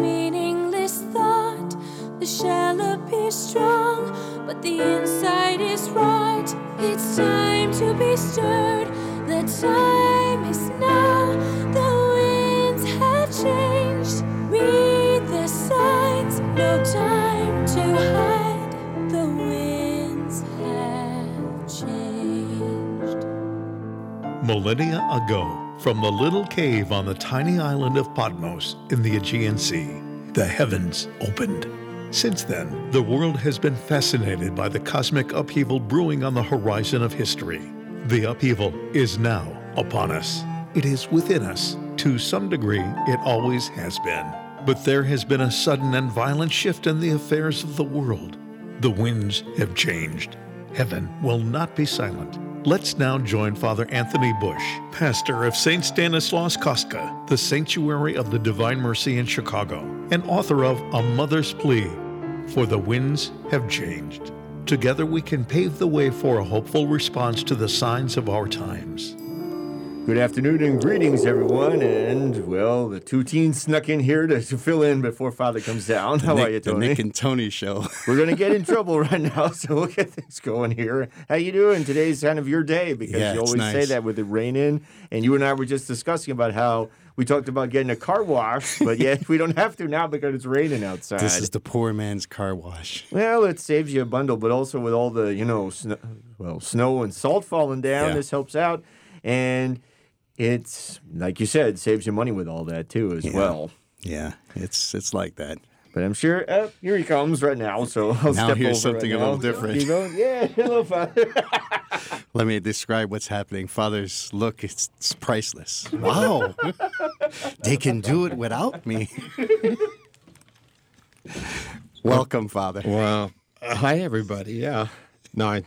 meaningless thought. The shell appears strong, but the inside is. It's time to be stirred. The time is now. The winds have changed. Read the signs. No time to hide. The winds have changed. Millennia ago, from the little cave on the tiny island of Patmos in the Aegean Sea, the heavens opened. Since then, the world has been fascinated by the cosmic upheaval brewing on the horizon of history. The upheaval is now upon us. It is within us. To some degree, it always has been. But there has been a sudden and violent shift in the affairs of the world. The winds have changed. Heaven will not be silent. Let's now join Father Anthony Bus, pastor of St. Stanislaus Kostka, the Sanctuary of the Divine Mercy in Chicago, and author of A Mother's Plea, For the Winds Have Changed. Together we can pave the way for a hopeful response to the signs of our times. Good afternoon and greetings, everyone. And well, the two teens snuck in here to, to fill in before Father comes down. How Nick, are you, Tony? the Nick and Tony show. We're gonna get in trouble right now, so we'll get things going here. How you doing? Today's kind of your day because Yeah, you always say that with it raining. And you and I were just discussing about how we talked about getting a car wash, but yet we don't have to now because it's raining outside. This is the poor man's car wash. Well, it saves you a bundle, but also with all the you know, snow, well, snow and salt falling down, Yeah. this helps out, and it's like you said, saves you money with all that too as well. Yeah, it's it's like that. But I'm sure uh, here he comes right now, so I'll Now step here's over something right a little now. different. You? Yeah, hello, Father. Let me describe what's happening. Father's look, it's, it's priceless. Wow. they can do it without me. Welcome, Father. Well, uh, hi everybody. Yeah, no, I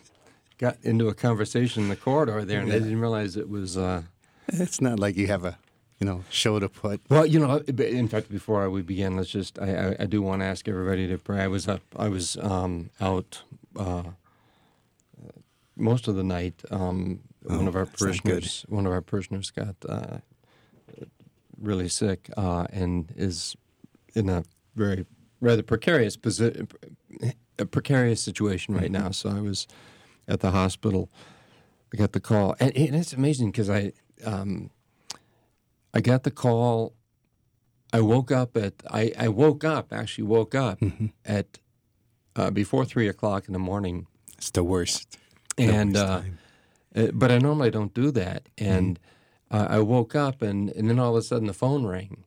got into a conversation in the corridor there, and I didn't realize it was. Uh, It's not like you have a, you know, show to put. well, you know, in fact, before we begin, let's just. I, I, I do want to ask everybody to pray. I was up. I was um, out uh, most of the night. Um, one of our parishioners. One of our parishioners got uh, really sick uh, and is in a very rather precarious position, a precarious situation right now. So I was at the hospital. I got the call, and, and it's amazing because I, um, I got the call. I woke up at I, I woke up actually woke up at uh, before three o'clock in the morning, It's the worst. The and worst uh, uh, but I normally don't do that, and Mm-hmm. uh, I woke up and and then all of a sudden the phone rang,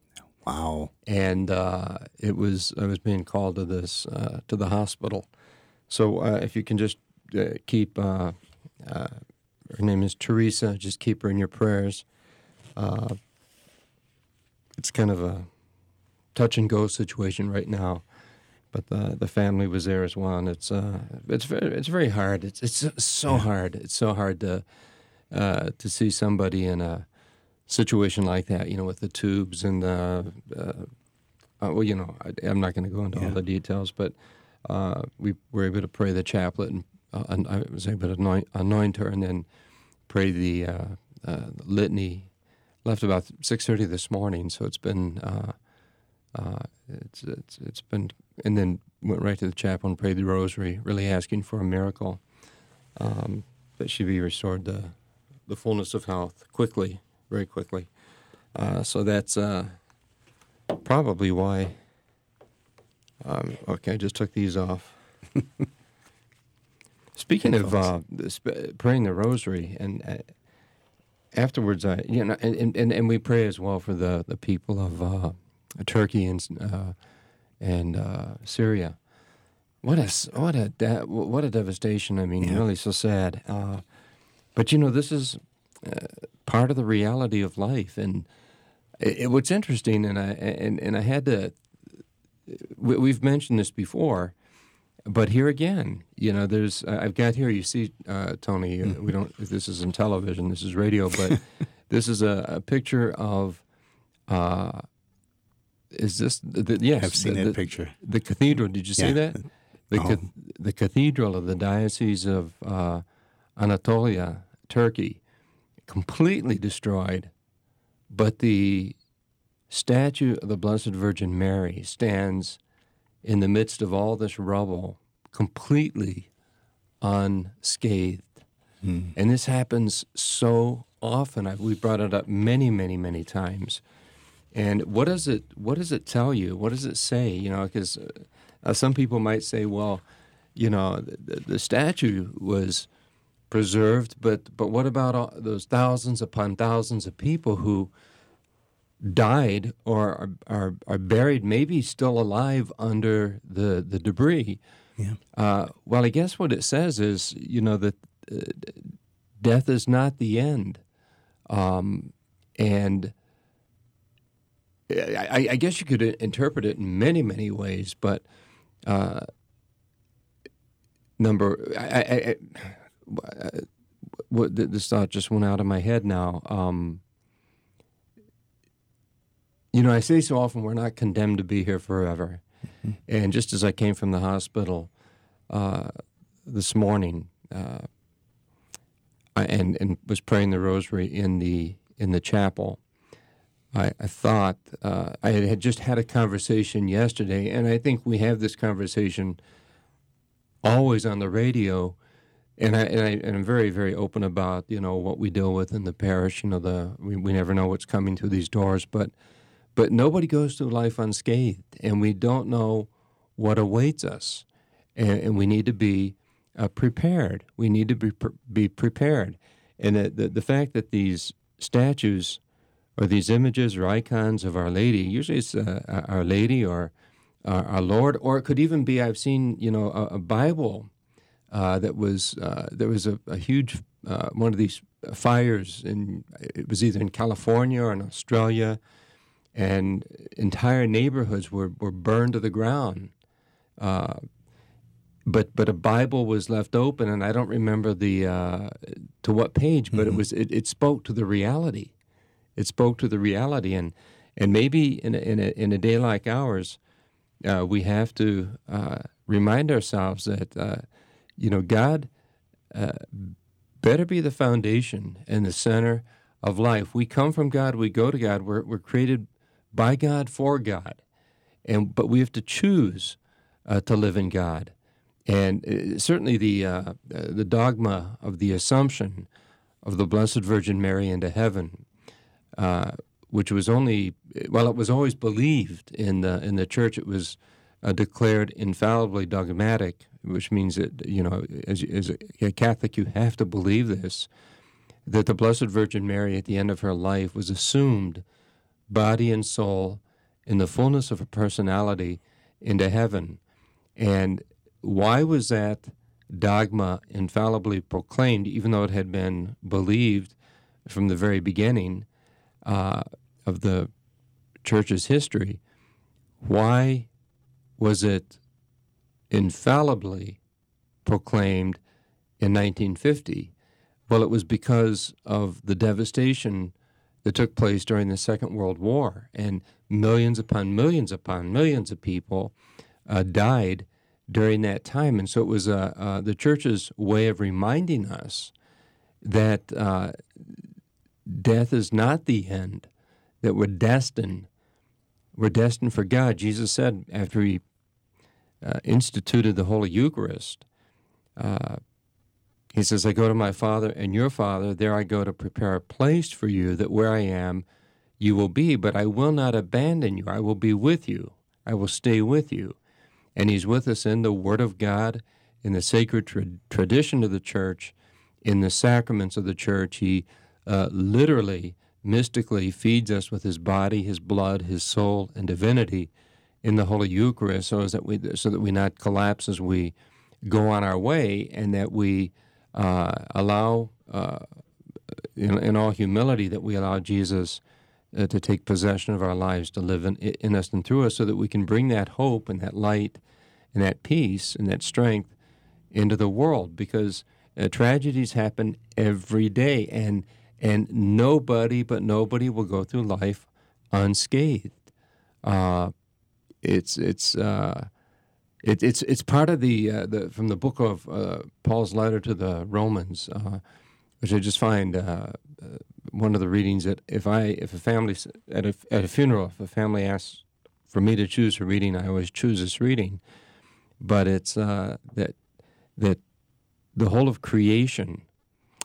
wow. and uh, it was I was being called to this uh, to the hospital. So uh, if you can just uh, keep uh, uh, her name is Teresa, just keep her in your prayers. Uh, it's kind of a touch and go situation right now, but the the family was there as well, and it's uh, it's very it's very hard. It's it's so hard. It's so hard to uh, to see somebody in a situation like that, you know, with the tubes and the, uh, uh, well, you know, I, I'm not going to go into all the details, but uh, we were able to pray the chaplet, and, uh, and I was able to anoint, anoint her, and then pray the uh, uh, litany. Left about 6:30 this morning, so it's been uh, uh, it's, it's it's been, and then went right to the chapel and prayed the rosary, really asking for a miracle um, that she be restored to the fullness of health quickly, very quickly. Uh, so that's probably why. Um, okay, I just took these off. Speaking of uh, the sp- praying the rosary, and uh, afterwards, I you know, and, and, and we pray as well for the, the people of uh, Turkey and uh, and uh, Syria. What a what a da- what a devastation! I mean, Yeah. really so sad. Uh, but you know, this is uh, part of the reality of life, and it, it- what's interesting, and I and, and I had to. We, we've mentioned this before, but here again, you know, there's uh, I've got here. You see, uh, Tony, uh, we don't. This is in television. This is radio, but this is a, a picture of. Uh, is this the, yes? I've seen the, that the- picture. The cathedral. Did you see that? The, Oh. cath- the cathedral of the diocese of uh, Anatolia, Turkey, completely destroyed, but the statue of the Blessed Virgin Mary stands in the midst of all this rubble, completely unscathed. And this happens so often. I, we brought it up many, many, many times. And what does it what does it tell you? What does it say? You know, because uh, some people might say, well, you know, the, the statue was preserved, but but what about all those thousands upon thousands of people who died or are, are, are buried, maybe still alive under the the debris? Yeah. Uh, well, I guess what it says is, you know, that uh, death is not the end, um, and I, I guess you could interpret it in many, many ways. But uh, number, I, I, I, what this thought just went out of my head now. Um, you know, I say so often we're not condemned to be here forever. Mm-hmm. And just as I came from the hospital uh, this morning, uh, I, and and was praying the rosary in the in the chapel, I, I thought uh, I had just had a conversation yesterday, and I think we have this conversation always on the radio. And I, and I and I'm very very open about you know what we deal with in the parish. You know the we, we never know what's coming through these doors, but but nobody goes through life unscathed, and we don't know what awaits us, and, and we need to be uh, prepared. We need to be pre- be prepared, and the, the the fact that these statues or these images or icons of Our Lady, usually it's uh, Our Lady or uh, Our Lord, or it could even be I've seen you know a, a Bible uh, that was uh, there was a, a huge uh, one of these fires in it was either in California or in Australia and entire neighborhoods were, were burned to the ground. Uh, but but a Bible was left open, and I don't remember the uh, to what page, but mm-hmm. it was it, it spoke to the reality. It spoke to the reality, and and maybe in a, in a, in a day like ours, uh, we have to uh, remind ourselves that uh, you know God uh, better be the foundation and the center of life. We come from God, we go to God. We're we're created by God for God, and but we have to choose uh, to live in God, and uh, certainly the uh, uh, the dogma of the Assumption of the Blessed Virgin Mary into heaven, uh, which was only well, it was always believed in the in the Church. It was uh, declared infallibly dogmatic, which means that you know, as, as a Catholic, you have to believe this. That the Blessed Virgin Mary, at the end of her life, was assumed body and soul, in the fullness of her personality, into heaven. And why was that dogma infallibly proclaimed, even though it had been believed from the very beginning uh, of the church's history? Why was it infallibly proclaimed in 1950? Well, it was because of the devastation that took place during the Second World War, and millions upon millions upon millions of people uh, died during that time. And so it was uh, uh, the church's way of reminding us that uh, death is not the end, that we're destined. We're destined for God. Jesus said after he uh, instituted the Holy Eucharist, uh, he says, I go to my Father and your Father. There I go to prepare a place for you, that where I am, you will be. But I will not abandon you. I will be with you. I will stay with you. And He's with us in the Word of God, in the sacred tra- tradition of the church, in the sacraments of the church. He uh, literally, mystically feeds us with His body, His blood, His soul, and divinity in the Holy Eucharist, so that we so that we not collapse as we go on our way, and that we uh, allow, uh, in, in, all humility, that we allow Jesus uh, to take possession of our lives, to live in, in us and through us, so that we can bring that hope and that light and that peace and that strength into the world. Because uh, tragedies happen every day, and and nobody but nobody will go through life unscathed. Uh, it's it's uh, it, it's it's part of the uh, the from the book of uh, Paul's letter to the Romans, uh, which I just find uh, uh, one of the readings that if I if a family at a at a funeral if a family asks for me to choose a reading, I always choose this reading. But it's uh, that that the whole of creation,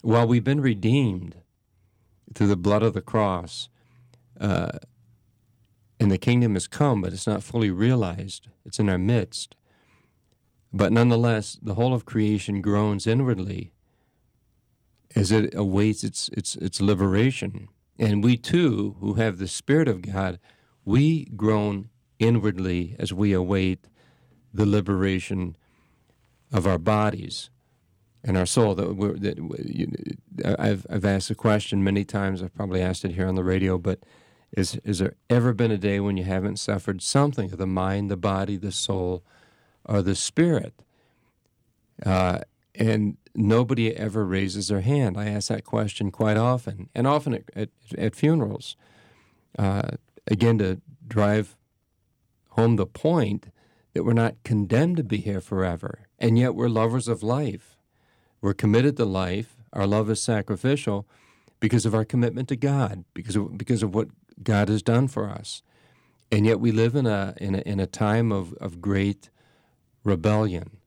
while we've been redeemed through the blood of the cross, and the kingdom has come, but it's not fully realized. It's in our midst. But nonetheless, the whole of creation groans inwardly as it awaits its, its, its liberation. And we too, who have the Spirit of God, we groan inwardly as we await the liberation of our bodies and our soul. That, we're, that I've, I've asked the question many times, I've probably asked it here on the radio, but is, is there ever been a day when you haven't suffered something of the mind, the body, the soul, or the spirit? Uh, and nobody ever raises their hand. I ask that question quite often, and often at, at, at funerals. Uh, again, to drive home the point that we're not condemned to be here forever, and yet we're lovers of life. We're committed to life. Our love is sacrificial because of our commitment to God, because of, because of what God has done for us. And yet we live in a, in a, in a time of, of great rebellion.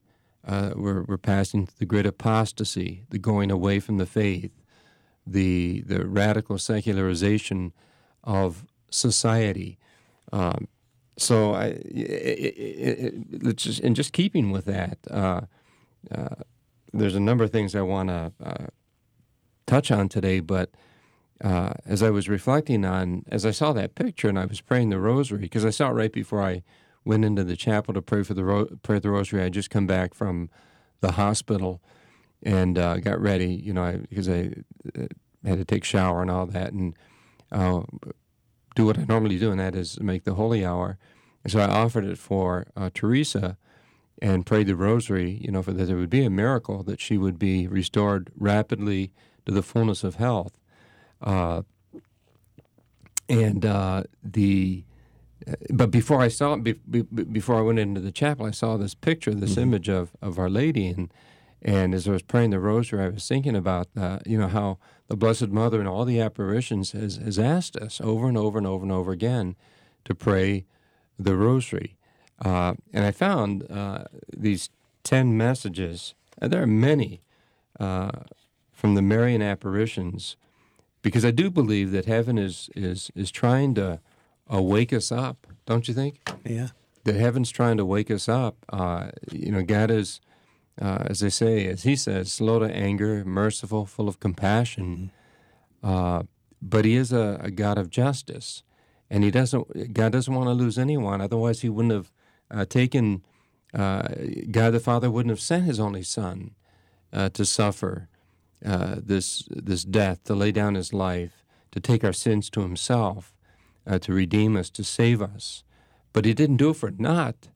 Uh, we're, we're passing the great apostasy, the going away from the faith, the, the radical secularization of society. Um, so, I, it, it, it, just, in just keeping with that, uh, uh, there's a number of things I want to uh, touch on today, but uh, as I was reflecting on, as I saw that picture and I was praying the rosary, because I saw it right before I went into the chapel to pray for the ro- pray the rosary. I just come back from the hospital and uh, got ready, you know, because I uh, had to take shower and all that, and uh, do what I normally do, and that is make the holy hour. And so I offered it for uh, Teresa and prayed the rosary, you know, for that there would be a miracle that she would be restored rapidly to the fullness of health. Uh, and uh, the but before I saw be, be, before I went into the chapel, I saw this picture, this mm-hmm. image of, of Our Lady, and and as I was praying the rosary, I was thinking about uh, you know how the Blessed Mother and all the apparitions has, has asked us over and over and over and over again to pray the rosary, uh, and I found uh, these ten messages. And there are many uh, from the Marian apparitions, because I do believe that heaven is is is trying to uh, wake us up, don't you think? Yeah. That heaven's trying to wake us up. Uh, you know, God is, uh, as they say, as He says, slow to anger, merciful, full of compassion. Mm-hmm. but He is a, a, God of justice, and He doesn't. God doesn't want to lose anyone. Otherwise, He wouldn't have uh, taken. Uh, God the Father wouldn't have sent His only Son to suffer this this death, to lay down His life, to take our sins to Himself uh, to redeem us, to save us. But he didn't do it for naught.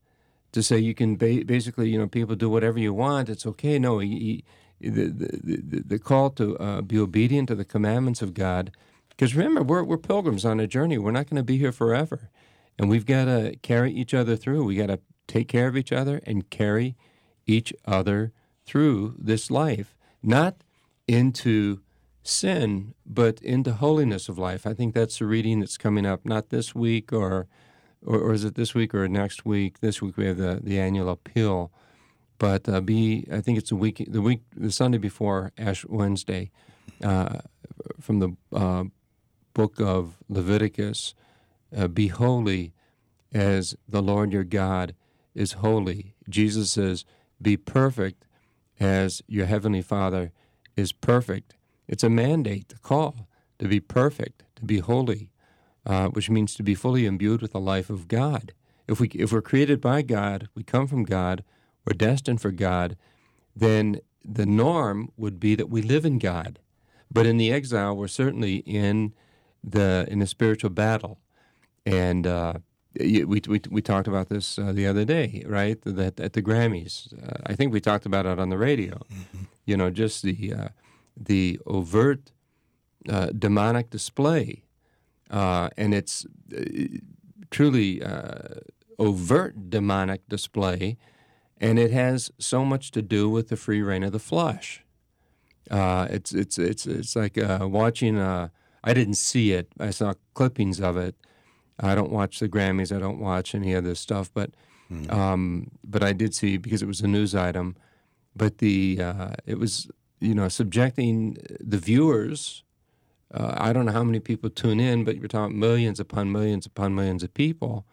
To say you can ba- basically, you know, people do whatever you want. It's okay. No, he, he, the, the, the call to uh, be obedient to the commandments of God. Because remember, we're, we're pilgrims on a journey. We're not going to be here forever. And we've got to carry each other through. We got to take care of each other and carry each other through this life, not into sin, but into holiness of life. I think that's the reading that's coming up, not this week or, or, or is it this week or next week? This week we have the, the annual appeal, but uh, be I think it's the week the week the Sunday before Ash Wednesday, uh, from the uh, book of Leviticus. Uh, be holy, as the Lord your God is holy. Jesus says, "Be perfect, as your heavenly Father is perfect." It's a mandate, a call to be perfect, to be holy, uh, which means to be fully imbued with the life of God. If, we, if we're created by God, we come from God, we're destined for God, then the norm would be that we live in God. But in the exile, we're certainly in the in a spiritual battle, and uh, we, we we talked about this uh, the other day, right? That at the Grammys, uh, I think we talked about it on the radio. Mm-hmm. You know, just the uh, the overt uh, demonic display, uh, and it's uh, truly uh, overt demonic display, and it has so much to do with the free reign of the flesh. Uh, it's it's it's it's like uh, watching. Uh, I didn't see it. I saw clippings of it. I don't watch the Grammys. I don't watch any of this stuff, but um, but I did see because it was a news item. But the uh, it was you know subjecting the viewers. Uh, I don't know how many people tune in, but you're talking millions upon millions upon millions of people,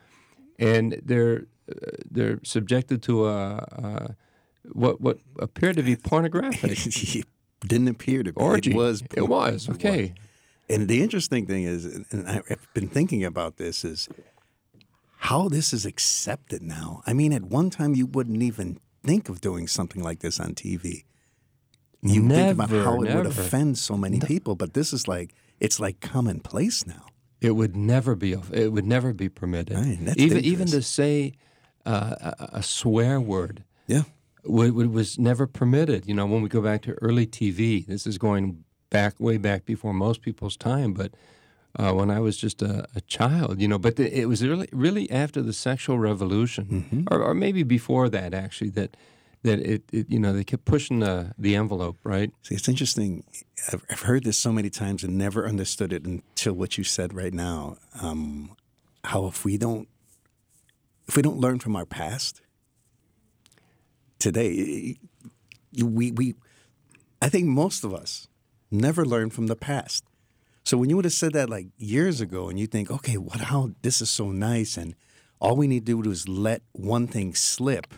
and they're uh, they're subjected to a, a what what appeared to be pornographic it didn't appear to be. orgy. It was. It was okay. And the interesting thing is, and I've been thinking about this, is how this is accepted now. I mean, at one time you wouldn't even think of doing something like this on TV. You think about Never, how it would offend so many people, but this is like it's like commonplace now. It would never be. It would never be permitted. Right, even even to say uh, a, a swear word Yeah. wa- was never permitted. You know, when we go back to early TV, this is going back way back before most people's time. But uh, when I was just a, a child, you know, but the, it was really really after the sexual revolution, Mm-hmm. or, or maybe before that actually that that it, it you know they kept pushing the the envelope right. See, it's interesting. I've, I've heard this so many times and never understood it until what you said right now. Um, how if we don't, if we don't learn from our past today, we we, I think most of us never learn from the past. So when you would have said that like years ago, and you think, okay, what? How this is so nice, and all we need to do is let one thing slip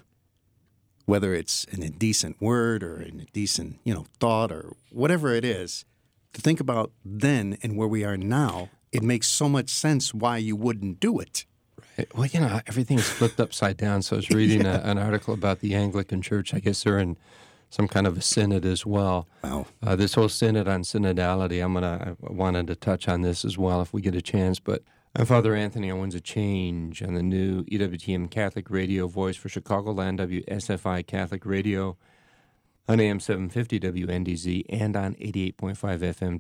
whether it's an indecent word or an indecent, you know, thought or whatever it is, to think about then and where we are now, it makes so much sense why you wouldn't do it. Right. Well, you know, everything's flipped upside down. So I was reading a, an article about the Anglican Church. I guess they're in some kind of a synod as well. Wow. Uh, this whole synod on synodality, I'm gonna. I wanted to touch on this as well if we get a chance. But I'm Father Anthony on Winds of Change on the new EWTN Catholic Radio voice for Chicagoland WSFI Catholic Radio on AM 750 WNDZ and on 88.5 FM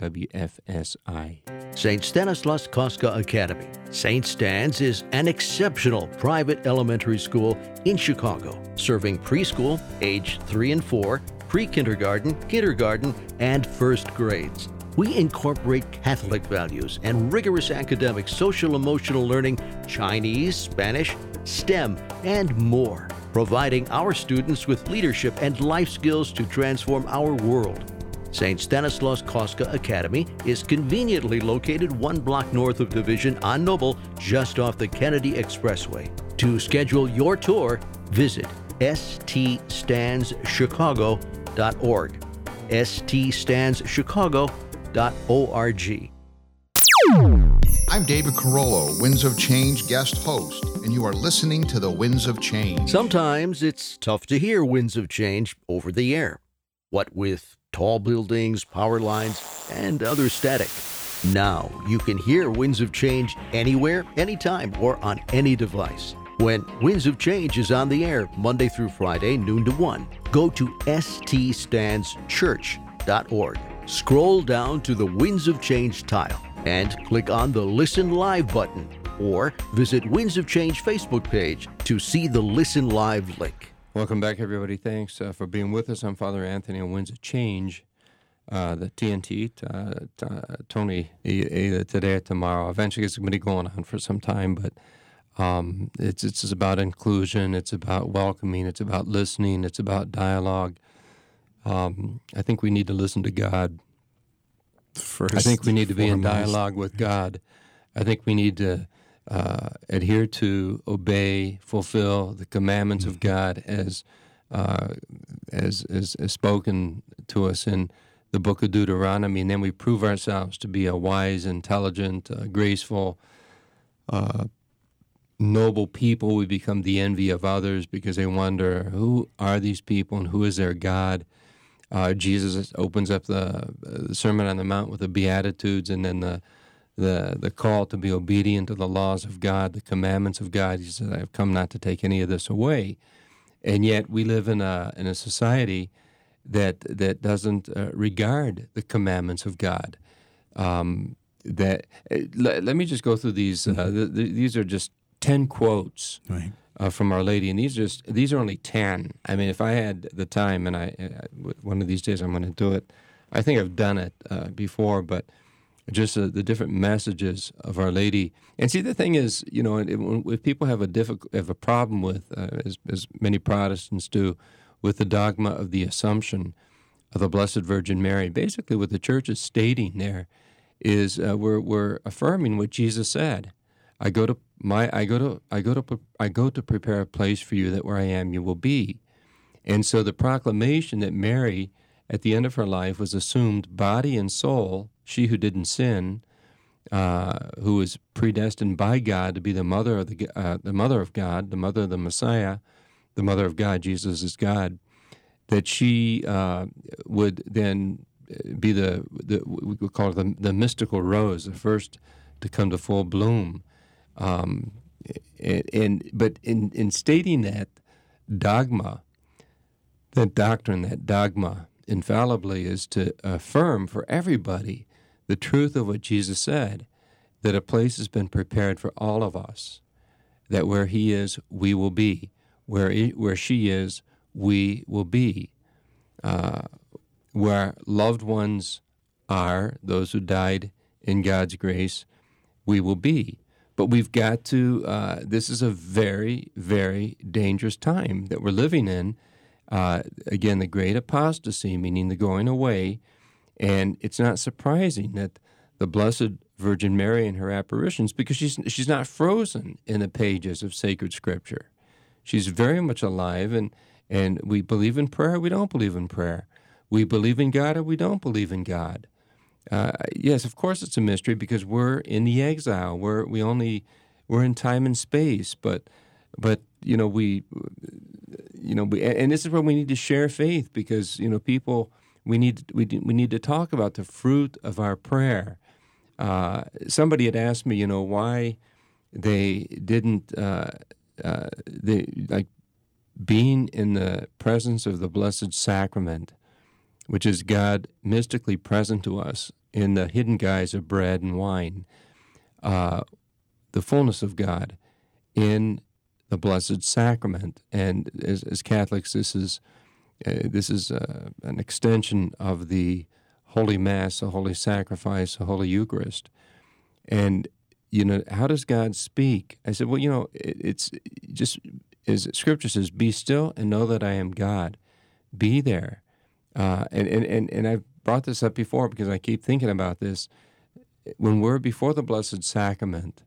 WFSI. St. Stanislaus Kostka Academy. St. Stan's is an exceptional private elementary school in Chicago, serving preschool, age 3 and 4, pre kindergarten, kindergarten, and first grades. We incorporate Catholic values and rigorous academic social emotional learning, Chinese, Spanish, STEM, and more, providing our students with leadership and life skills to transform our world. St. Stanislaus Kostka Academy is conveniently located one block north of Division on Noble, just off the Kennedy Expressway. To schedule your tour, visit ststandschicago.org. I'm David Carollo, Winds of Change guest host, and you are listening to the Winds of Change. Sometimes it's tough to hear winds of change over the air. What with tall buildings, power lines, and other static. Now you can hear Winds of Change anywhere, anytime, or on any device. When Winds of Change is on the air Monday through Friday, noon to 1, go to ststanschurch.org. Scroll down to the Winds of Change tile and click on the Listen Live button or visit Winds of Change Facebook page to see the Listen Live link. Welcome back, everybody. Thanks uh, for being with us. I'm Father Anthony on Winds of Change, uh, the TNT, uh, t- uh, Tony, e- either today or tomorrow. Eventually, it's going to be going on for some time, but um, it's, it's about inclusion, it's about welcoming, it's about listening, it's about dialogue. Um, I think we need to listen to God. First, I think we need to be in dialogue with God. I think we need to uh, adhere to, obey, fulfill the commandments of God as, uh, as, as as spoken to us in the book of Deuteronomy, and then we prove ourselves to be a wise, intelligent, uh, graceful, uh, noble people. We become the envy of others because they wonder who are these people and who is their God. Uh, Jesus opens up the, the Sermon on the Mount with the Beatitudes and then the, the, the call to be obedient to the laws of God, the commandments of God. He says, I've come not to take any of this away. And yet we live in a, in a society that, that doesn't uh, regard the commandments of God. Um, that uh, let, let me just go through these. Uh, th- th- these are just 10 quotes Right. Uh, from Our Lady, and these are just these are only ten. I mean, if I had the time, and I uh, one of these days I'm going to do it, I think I've done it uh, before, but just uh, the different messages of Our Lady. And see, the thing is, you know, if people have a difficult, have a problem with, uh, as, as many Protestants do, with the dogma of the Assumption of the Blessed Virgin Mary, basically what the Church is stating there is uh, we're we're affirming what Jesus said. I go to my I go to I go to I go to prepare a place for you that where I am you will be. And so the proclamation that Mary at the end of her life was assumed body and soul, she who didn't sin, uh, who was predestined by God to be the mother of the uh, the mother of God, the mother of the Messiah, the mother of God, Jesus is God, that she uh, would then be the, the we call it the, the mystical rose, the first to come to full bloom. Um, and, and, but in in stating that dogma, that doctrine, that dogma, infallibly is to affirm for everybody the truth of what Jesus said, that a place has been prepared for all of us, that where He is, we will be, where he, where she is, we will be. Uh, where loved ones are, those who died in God's grace, we will be. But we've got to, uh, this is a very, very dangerous time that we're living in. Uh, again, the great apostasy, meaning the going away. And it's not surprising that the Blessed Virgin Mary and her apparitions, because she's, she's not frozen in the pages of sacred scripture. She's very much alive, and, and we believe in prayer, we don't believe in prayer. We believe in God or we don't believe in God. Uh, yes, of course it's a mystery because we're in the exile. We're we only we're in time and space, but but you know we you know we and this is where we need to share faith because you know people we need we we need to talk about the fruit of our prayer. Uh, somebody had asked me, you know, why they didn't uh, uh they like being in the presence of the Blessed Sacrament which is God mystically present to us in the hidden guise of bread and wine, uh, the fullness of God in the Blessed Sacrament. And as, as Catholics, this is uh, this is uh, an extension of the Holy Mass, the Holy Sacrifice, the Holy Eucharist. And you know, how does God speak? I said, well, you know, it, it's just as Scripture says, "Be still and know that I am God." Be there uh, and, and, and, and I've brought this up before because I keep thinking about this. When we're before the Blessed Sacrament,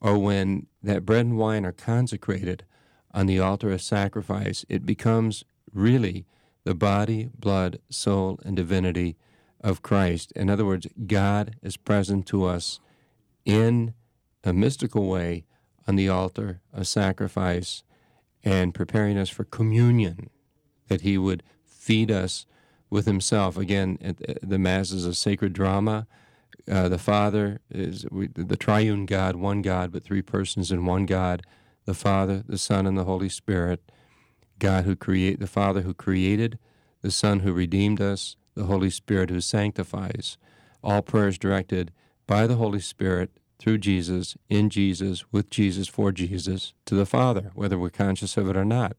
or when that bread and wine are consecrated on the altar of sacrifice, it becomes really the body, blood, soul, and divinity of Christ. In other words, God is present to us in a mystical way on the altar of sacrifice and preparing us for communion, that He would feed us with himself. Again, the Mass is a sacred drama. Uh, the Father is we, the triune God, one God, but three persons in one God. The Father, the Son, and the Holy Spirit. God who create the Father who created, the Son who redeemed us, the Holy Spirit who sanctifies. All prayers directed by the Holy Spirit through Jesus, in Jesus, with Jesus, for Jesus, to the Father, whether we're conscious of it or not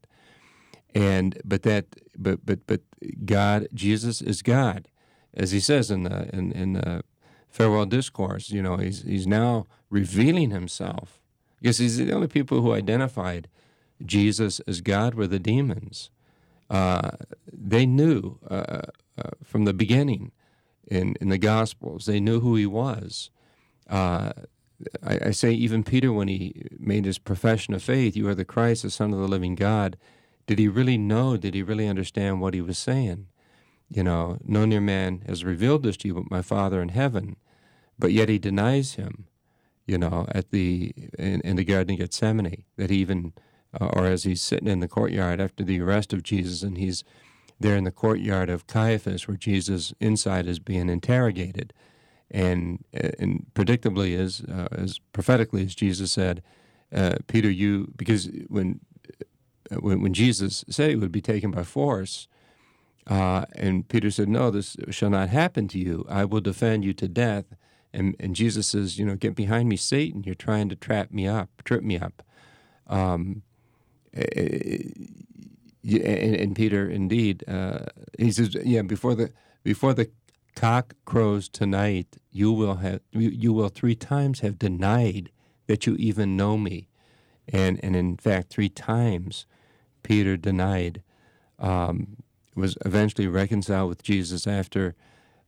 and but that but but but God Jesus is God, as he says in the in in the farewell discourse. You know, he's he's now revealing himself because he's the only people who identified Jesus as God were the demons. Uh, they knew uh, uh, from the beginning in in the Gospels. They knew who he was. Uh, I, I say even Peter when he made his profession of faith, "You are the Christ, the Son of the living God." Did he really know? Did he really understand what he was saying? You know, no near man has revealed this to you but my Father in heaven. But yet he denies him, you know, at the in, in the Garden of Gethsemane, that he even, uh, or as he's sitting in the courtyard after the arrest of Jesus, and he's there in the courtyard of Caiaphas, where Jesus inside is being interrogated, and and predictably as uh, as prophetically as Jesus said, uh, Peter, you because when when, when Jesus said he would be taken by force, uh, and Peter said, No, this shall not happen to you. I will defend you to death. And, and Jesus says, You know, get behind me, Satan. You're trying to trap me up, trip me up. Um, and, and, Peter, indeed, uh, he says, Yeah, before the before the cock crows tonight, you will have you, you will three times have denied that you even know me, and and in fact three times, Peter denied. Um, was eventually reconciled with Jesus after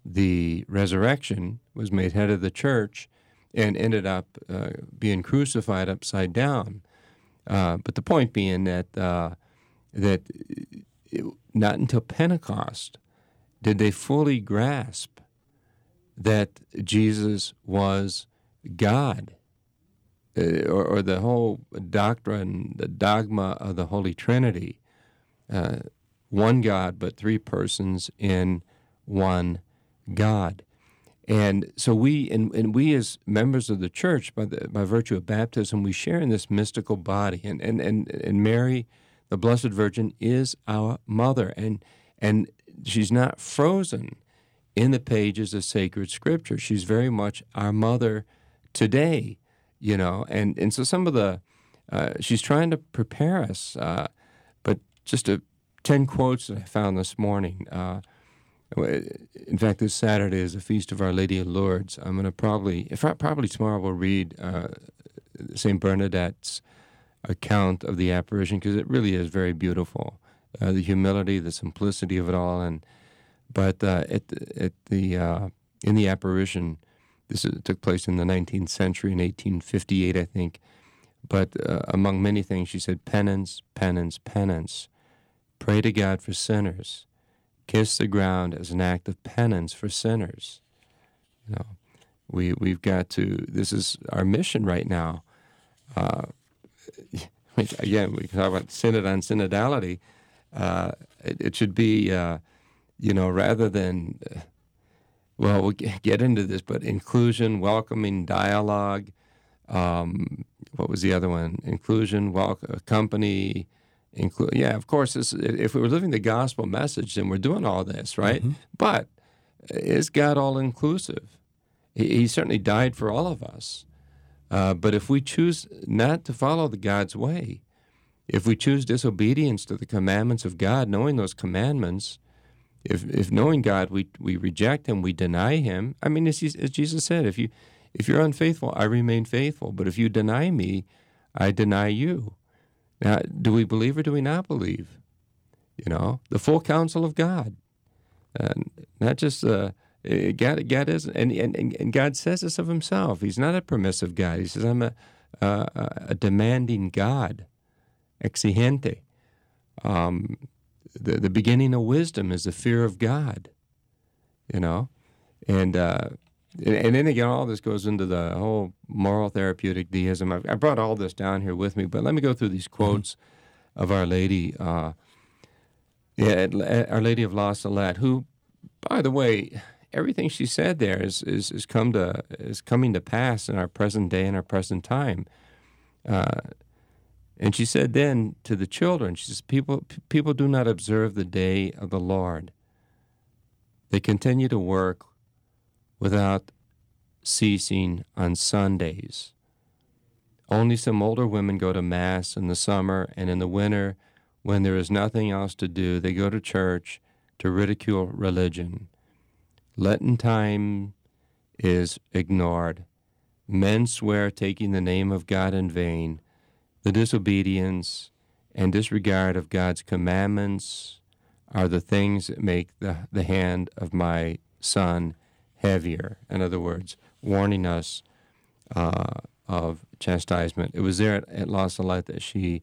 the resurrection, was made head of the church, and ended up uh, being crucified upside down. Uh, but the point being that uh, that it, not until Pentecost did they fully grasp that Jesus was God, uh, or, or, the whole doctrine, the dogma of the Holy Trinity, uh, one God but three persons in one God. And so we and, and we as members of the church, by the, by virtue of baptism, we share in this mystical body. And and, and, and Mary, the Blessed Virgin, is our mother. And and she's not frozen in the pages of sacred scripture. She's very much our mother today, you know. And and so some of the uh, she's trying to prepare us. Uh, but just a ten quotes that I found this morning. Uh, in fact, this Saturday is the feast of Our Lady of Lourdes. I'm going to probably, if I, probably tomorrow, we'll read uh, Saint Bernadette's account of the apparition because it really is very beautiful. Uh, the humility, the simplicity of it all, and but uh, at at the uh, in the apparition, this is, took place in the 19th century in 1858, I think. But uh, among many things, she said, "Penance, penance, penance. Pray to God for sinners." kiss the ground as an act of penance for sinners. You know, we we've got to. This is our mission right now. Uh, again, we can talk about synod on synodality. Uh, it, it, should be, uh, you know, rather than, uh, well, we'll get into this, but inclusion, welcoming, dialogue. Um, what was the other one? Inclusion, welcome, company, include yeah of course if we were living the gospel message then we're doing all this right mm-hmm. but is god all inclusive he, he, certainly died for all of us uh, but if we choose not to follow the god's way if we choose disobedience to the commandments of god knowing those commandments if, if knowing god we, we reject him we deny him i mean as, as jesus said if you if you're unfaithful i remain faithful but if you deny me i deny you now, do we believe or do we not believe? You know, the full counsel of God, and not just uh, God. God is, and, and and God says this of Himself. He's not a permissive God. He says, "I'm a a, a demanding God." Exigente. Um, the the beginning of wisdom is the fear of God. You know, and uh, and then again, all this goes into the whole moral therapeutic deism. I, I brought all this down here with me, but let me go through these mm-hmm. quotes mm-hmm. of Our Lady, uh, yeah, Our Lady of La Salette, who, by the way, everything she said there is, is, is come to is coming to pass in our present day and our present time. Uh, and she said then to the children, she says, people, people do not observe the day of the Lord. They continue to work without ceasing on Sundays. Only some older women go to Mass in the summer, and in the winter, when there is nothing else to do, they go to church to ridicule religion. Lenten time is ignored. Men swear taking the name of God in vain. The disobedience and disregard of God's commandments are the things that make the, the hand of my son heavier. In other words, warning us uh, of chastisement. It was there at, at that she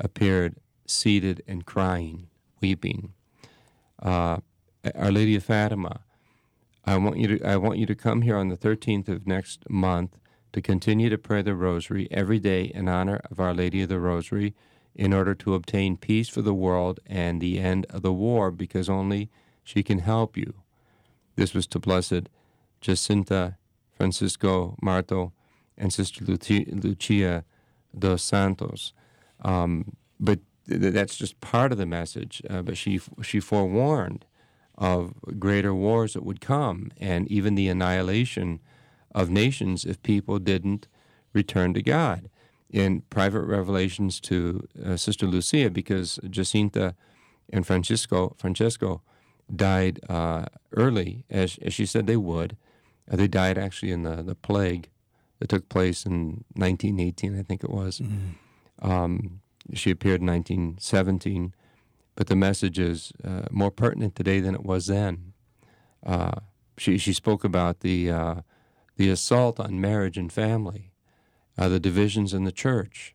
appeared seated and crying, weeping. Uh, Our Lady of Fatima, I want you to I want you to come here on the 13th of next month to continue to pray the Rosary every day in honor of Our Lady of the Rosary, in order to obtain peace for the world and the end of the war, because only she can help you. This was to Blessed Jacinta Francisco Marto and Sister Lucia dos Santos. Um, but th- that's just part of the message. Uh, but she she forewarned of greater wars that would come, and even the annihilation of nations if people didn't return to God. In private revelations to uh, Sister Lucia, because Jacinta and Francisco Francesco died uh, early, as, as she said they would. Uh, they died actually in the, the plague that took place in 1918, I think it was. Um, she appeared in 1917, but the message is uh, more pertinent today than it was then. Uh, she, she spoke about the, uh, the assault on marriage and family, uh, the divisions in the church.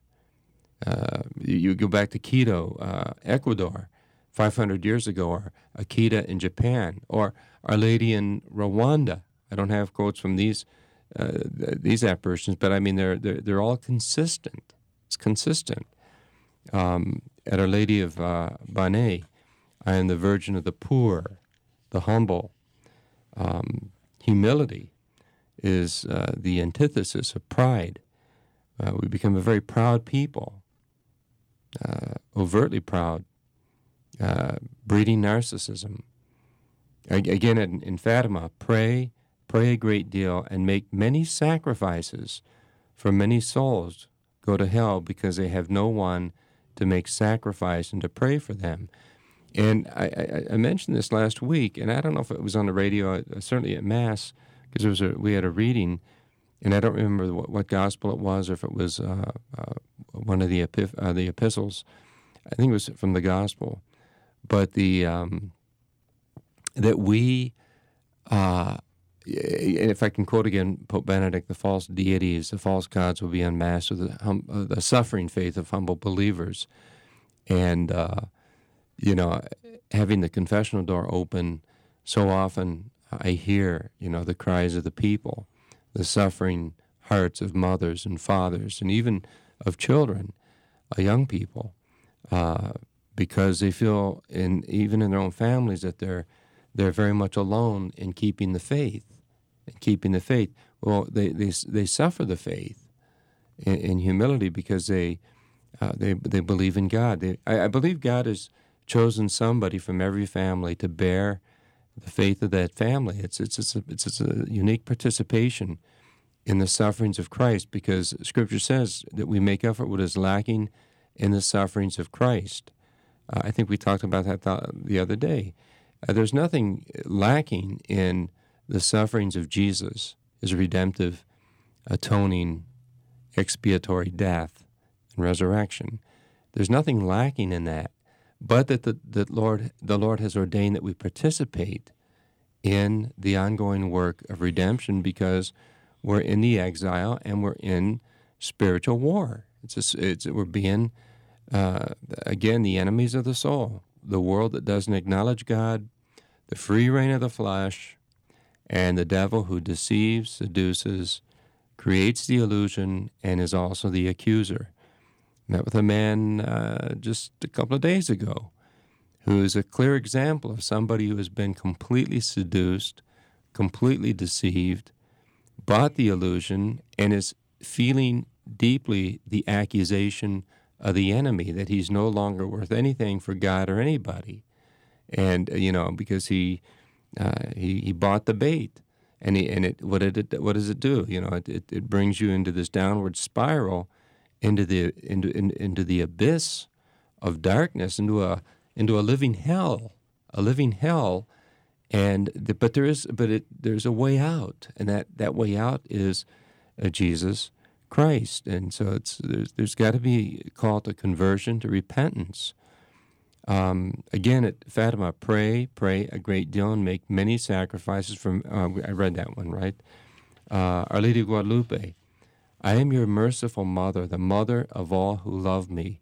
Uh, you, go back to Quito, uh, Ecuador, 500 years ago, or Akita in Japan, or Our Lady in Rwanda. I don't have quotes from these uh, th- these apparitions, but I mean they're they're, they're all consistent. It's consistent. Um, at Our Lady of uh, I am the Virgin of the poor, the humble. Um, humility is uh, the antithesis of pride. Uh, we become a very proud people, uh, overtly proud, uh, breeding narcissism. Again, in, in Fatima, pray, pray a great deal, and make many sacrifices, for many souls go to hell because they have no one to make sacrifice and to pray for them. And I, I, I mentioned this last week, and I don't know if it was on the radio, uh, certainly at Mass, because was a, we had a reading, and I don't remember what, what gospel it was, or if it was uh, uh, one of the epif- uh, the epistles. I think it was from the gospel, but the um, that we, uh, and if I can quote again Pope Benedict, the false deities, the false gods will be unmasked with the, hum, uh, the suffering faith of humble believers, and uh, you know, having the confessional door open, so often I hear, you know, the cries of the people, the suffering hearts of mothers and fathers, and even of children, uh, young people, uh, because they feel, in even in their own families, that they're they're very much alone in keeping the faith, in keeping the faith. Well, they they they suffer the faith in, in humility because they uh, they they believe in God. They, I, I believe God has chosen somebody from every family to bear the faith of that family. It's it's it's a, it's, it's a unique participation in the sufferings of Christ because Scripture says that we make up for what is lacking in the sufferings of Christ. Uh, I think we talked about that the, the other day. Uh, there's nothing lacking in the sufferings of Jesus, his redemptive, atoning, expiatory death and resurrection. There's nothing lacking in that, but that the, the Lord the Lord has ordained that we participate in the ongoing work of redemption because we're in the exile and we're in spiritual war. It's, it's we're being uh, again the enemies of the soul, the world that doesn't acknowledge God, the free reign of the flesh, and the devil who deceives, seduces, creates the illusion, and is also the accuser. Met with a man uh, just a couple of days ago who is a clear example of somebody who has been completely seduced, completely deceived, bought the illusion, and is feeling deeply the accusation of the enemy that he's no longer worth anything for God or anybody. And, uh, you know, because he, uh, he, he bought the bait. And, he, and it, what, did it, what does it do? You know, it, it, it brings you into this downward spiral into the, into, in, into the abyss of darkness, into a, into a living hell, a living hell. And the, but there is but it, there's a way out, and that, that way out is uh, Jesus Christ. And so it's there's, there's got to be a call to conversion, to repentance. Um, again, at Fatima, pray, pray a great deal, and make many sacrifices. From uh, I read that one right. Uh, Our Lady of Guadalupe, I am your merciful mother, the mother of all who love me,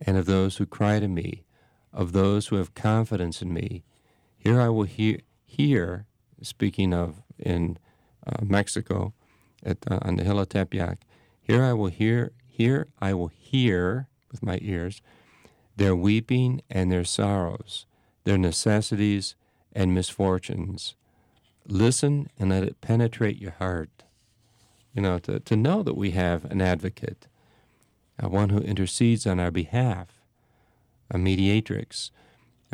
and of those who cry to me, of those who have confidence in me. Here I will hear, hear speaking of in uh, Mexico, at uh, on the hill of Tepeyac. Here I will hear, here I will hear with my ears their weeping and their sorrows, their necessities and misfortunes. Listen and let it penetrate your heart. You know, to, to know that we have an advocate, uh, one who intercedes on our behalf, a mediatrix,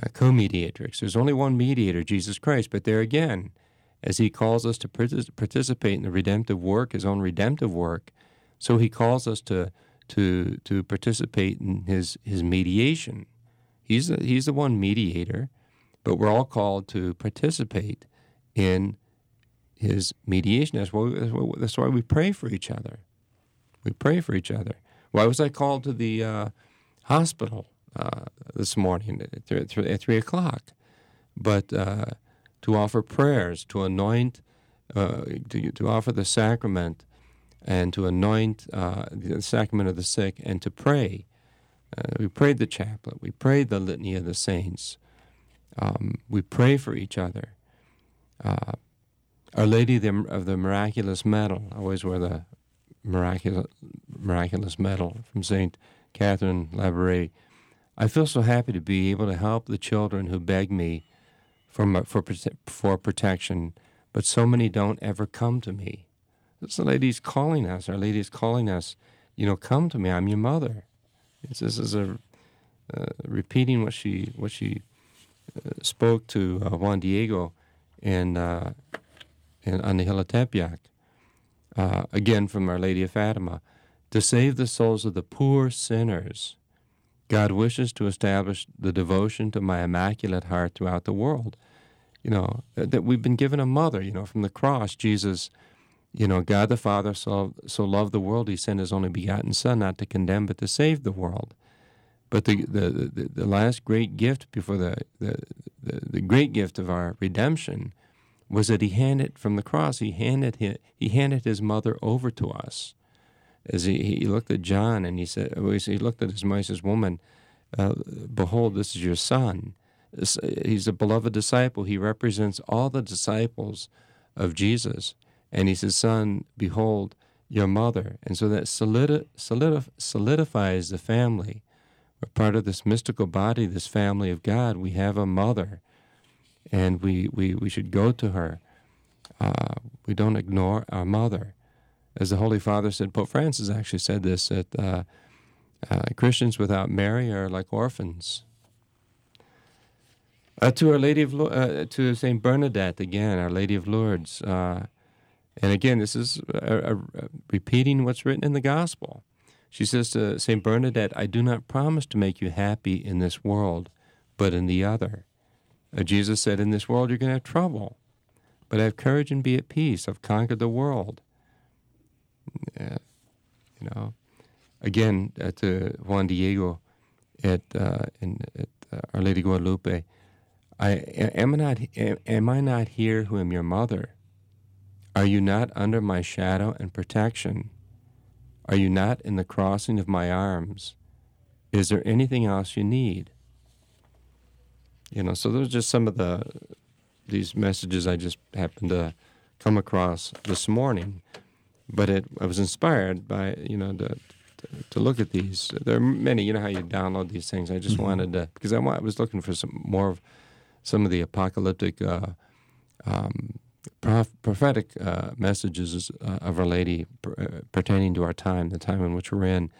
a co mediatrix. There's only one mediator, Jesus Christ, but there again, as he calls us to partic- participate in the redemptive work, his own redemptive work, so he calls us to to to participate in his his mediation. He's the, he's the one mediator, but we're all called to participate in His mediation. That's why, that's why, we pray for each other. We pray for each other. Why was I called to the uh, hospital uh, this morning at three, at 3 o'clock? But uh, to offer prayers, to anoint, uh, to, to offer the sacrament, and to anoint uh, the sacrament of the sick, and to pray. Uh, we prayed the chaplet. We prayed the litany of the saints. Um, we pray for each other. Our Lady of the Miraculous Medal. I always wear the miraculous, miraculous medal from St. Catherine Labouré. I feel so happy to be able to help the children who beg me for, for, for protection, but so many don't ever come to me. This lady's calling us. Our Lady's calling us. You know, come to me. I'm your mother. It's, this is a uh, repeating what she what she uh, spoke to uh, Juan Diego in, in on the hill of Tepeyac. Uh, again from Our Lady of Fatima, to save the souls of the poor sinners. God wishes to establish the devotion to my immaculate heart throughout the world. You know, that we've been given a mother, you know, from the cross, Jesus, you know, God the Father so, so loved the world, he sent his only begotten Son, not to condemn, but to save the world. But the, the, the, the last great gift before the, the, the, the great gift of our redemption was that he handed from the cross, he handed his, he handed his mother over to us. As he, he looked at John and he said, he looked at his mother, says, Woman, uh, behold, this is your son. He's a beloved disciple. He represents all the disciples of Jesus. And he says, Son, behold your mother. And so that solidi- solidif- solidifies the family. We're part of this mystical body, this family of God. We have a mother and we, we, we should go to her. Uh, we don't ignore our mother. As the Holy Father said, Pope Francis actually said this that uh, uh, Christians without Mary are like orphans. Uh, to Our Lady of uh, to Saint Bernadette again, Our Lady of Lourdes, uh, and again this is repeating what's written in the Gospel. She says to Saint Bernadette, "I do not promise to make you happy in this world, but in the other." Uh, Jesus said, In this world you're going to have trouble, but have courage and be at peace. I've conquered the world. Uh, you know, again, uh, to Juan Diego at, uh, in, at uh, Our Lady Guadalupe, I, am, I not, am I not here who am your mother? Are you not under my shadow and protection? Are you not in the crossing of my arms? Is there anything else you need? You know, so those are just some of the these messages I just happened to come across this morning. But it, I was inspired by you know to, to look at these. There are many. You know how you download these things. I just mm-hmm. wanted to because I, I was looking for some more of some of the apocalyptic, uh, um, prophetic uh, messages uh, of Our Lady per, uh, pertaining to our time, the time in which we're in.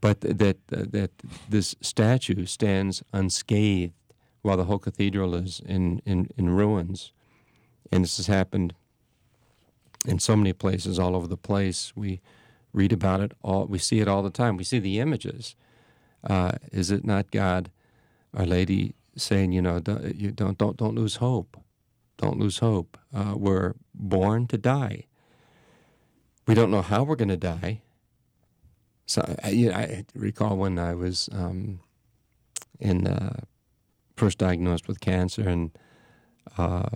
But that that this statue stands unscathed while the whole cathedral is in, in, in ruins. And this has happened in so many places all over the place. We read about it all, we see it all the time. We see the images. Uh, is it not God, Our Lady, saying, you know, don't, you don't, don't, don't lose hope. Don't lose hope. Uh, we're born to die. We don't know how we're going to die. So I, you know, I recall when I was um, in uh, first diagnosed with cancer, and uh,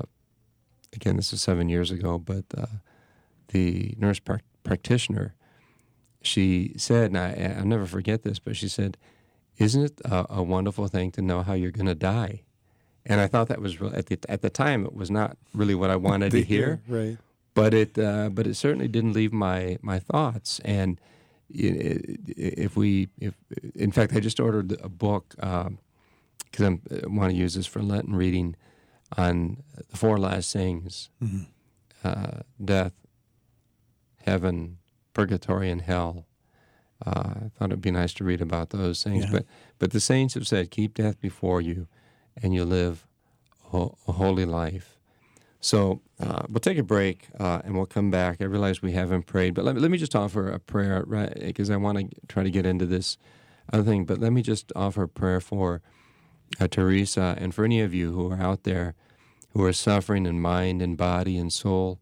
again, this is seven years ago, but uh, the nurse pra- practitioner, she said, and I, I'll never forget this, but she said, Isn't it a, a wonderful thing to know how you're going to die? And I thought that was at the at the time it was not really what I wanted to hear, right? But it uh, but it certainly didn't leave my my thoughts. And if we if in fact I just ordered a book um, because I want to use this for Lenten reading on the four last things mm-hmm. uh, death, heaven, purgatory, and hell. Uh, I thought it'd be nice to read about those things. Yeah. But, but the saints have said, keep death before you, and you live a, a holy life. So uh, we'll take a break uh, and we'll come back. I realize we haven't prayed, but let me, let me just offer a prayer because right, I want to try to get into this other thing. But let me just offer a prayer for uh, Teresa, and for any of you who are out there who are suffering in mind and body and soul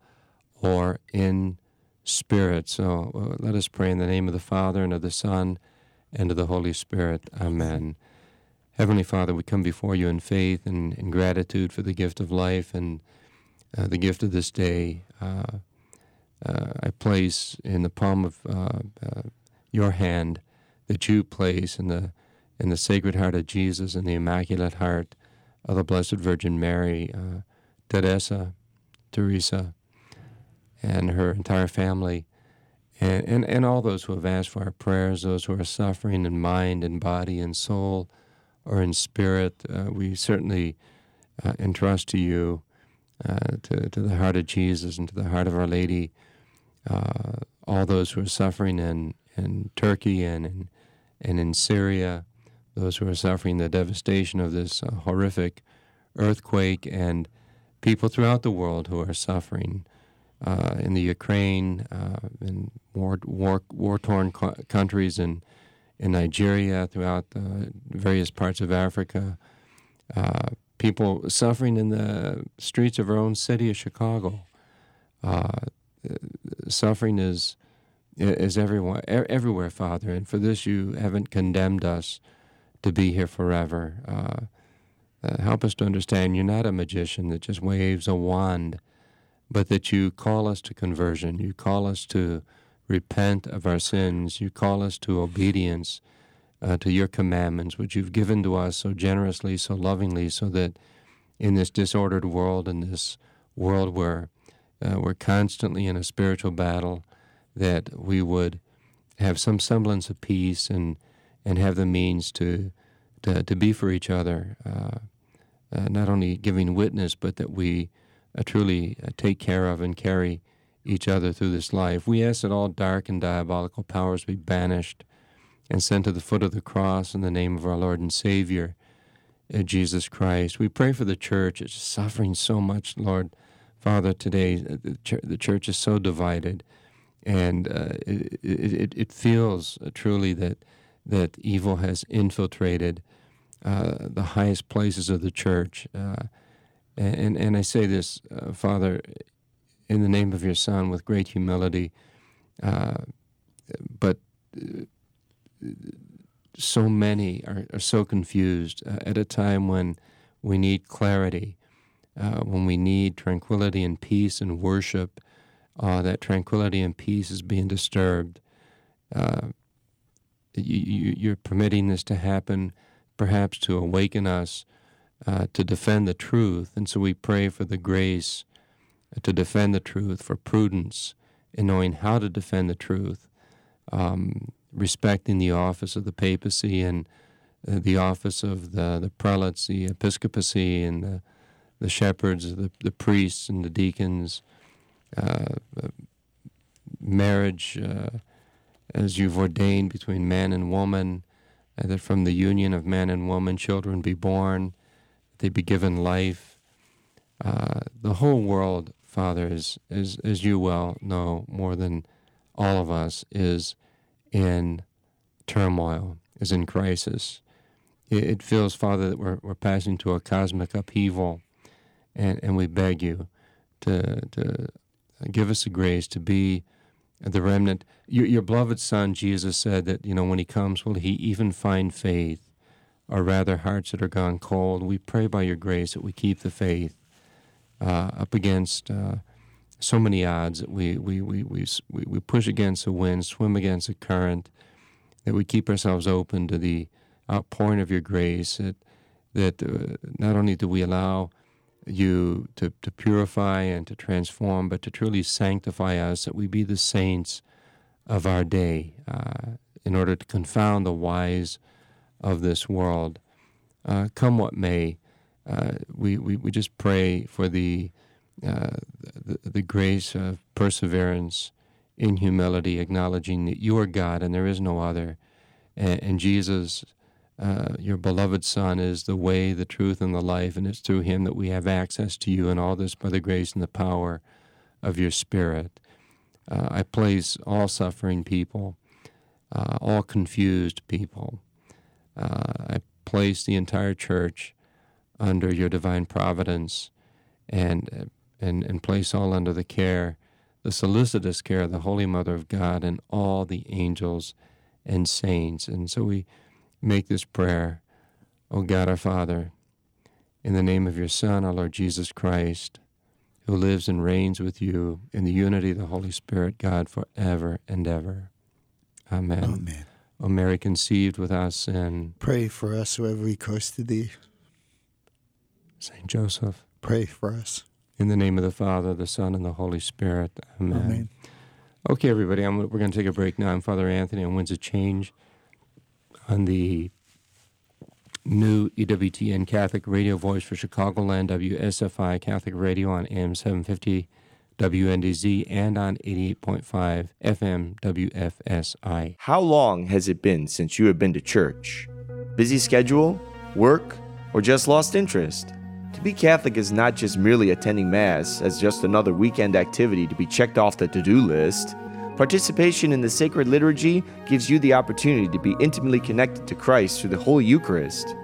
or in spirit. So uh, let us pray in the name of the Father and of the Son and of the Holy Spirit. Amen. Heavenly Father, we come before you in faith and in gratitude for the gift of life and uh, the gift of this day. Uh, uh I place in the palm of uh, uh, your hand that you place in the in the Sacred Heart of Jesus and the Immaculate Heart of the Blessed Virgin Mary, Teresa, Teresa, and her entire family, and, and, and all those who have asked for our prayers, those who are suffering in mind and body and soul or in spirit. Uh, we certainly uh, entrust to you, uh, to, to the heart of Jesus and to the heart of Our Lady, uh, all those who are suffering in, in Turkey and in, and in Syria, those who are suffering the devastation of this uh, horrific earthquake, and people throughout the world who are suffering uh, in the Ukraine, uh, in war, war, war-torn co- countries in, in Nigeria, throughout various parts of Africa, uh, people suffering in the streets of our own city of Chicago. Uh, suffering is is everywhere, everywhere, Father, and for this you haven't condemned us to be here forever. Uh, uh, help us to understand you're not a magician that just waves a wand but that you call us to conversion. You call us to repent of our sins. You call us to obedience uh, to your commandments, which you've given to us so generously, so lovingly, so that in this disordered world, in this world where uh, we're constantly in a spiritual battle, that we would have some semblance of peace and and have the means to to, to be for each other, uh, uh not only giving witness, but that we uh, truly uh, take care of and carry each other through this life. We ask that all dark and diabolical powers be banished and sent to the foot of the cross in the name of our Lord and Savior, uh, Jesus Christ. We pray for the church. It's suffering so much, Lord. Father, today the, ch- the church is so divided, and uh, it, it, it, feels truly that that evil has infiltrated uh, the highest places of the church. Uh, and, and I say this, uh, Father, in the name of your Son with great humility, uh, but uh, so many are, are so confused uh, at a time when we need clarity, when we need tranquility and peace and worship. That tranquility and peace is being disturbed. You, you're permitting this to happen, perhaps to awaken us uh, to defend the truth. And so we pray for the grace to defend the truth, for prudence in knowing how to defend the truth, um, respecting the office of the papacy and uh, the office of the, the prelates, the episcopacy, and the, the shepherds, the, the priests, and the deacons. Uh, marriage uh, as you've ordained between man and woman, that from the union of man and woman children be born, they be given life. Uh, the whole world, Father, is, is, as you well know more than all of us, is in turmoil, is in crisis. It, it feels, Father, that we're, we're passing to a cosmic upheaval, and, and we beg you to, to give us the grace to be the remnant. Your, your beloved Son, Jesus, said that, you know, when he comes, will he even find faith? or rather hearts that are gone cold. We pray by your grace that we keep the faith uh, up against uh, so many odds that we, we, we, we, we push against the wind, swim against the current, that we keep ourselves open to the outpouring of your grace, that, that uh, not only do we allow you to, to purify and to transform, but to truly sanctify us, that we be the saints of our day uh, in order to confound the wise of this world. Uh, come what may, uh, we, we, we just pray for the, uh, the, the, grace of perseverance in humility, acknowledging that you are God and there is no other. And, and Jesus, uh, your beloved Son, is the way, the truth, and the life, and it's through him that we have access to you, and all this by the grace and the power of your Spirit. Uh, I place all suffering people, uh, all confused people, uh, I place the entire church under your divine providence and, and, and place all under the care, the solicitous care of the Holy Mother of God and all the angels and saints. And so we make this prayer, O God our Father, in the name of your Son, our Lord Jesus Christ, who lives and reigns with you in the unity of the Holy Spirit, God, forever and ever. Amen. Amen. O Mary, conceived without sin, Pray for us who have recourse to thee. Saint Joseph, Pray for us. in the name of the Father, the Son, and the Holy Spirit. Amen. Amen. Okay, everybody, I'm, we're going to take a break now. I'm Father Anthony on Winds of Change on the new EWTN Catholic radio voice for Chicagoland, WSFI Catholic Radio on AM 750 WNDZ and on 88.5 FM WFSI. How long has it been since you have been to church? Busy schedule? Work? Or just lost interest? To be Catholic is not just merely attending Mass as just another weekend activity to be checked off the to do list. Participation in the sacred liturgy gives you the opportunity to be intimately connected to Christ through the Holy Eucharist.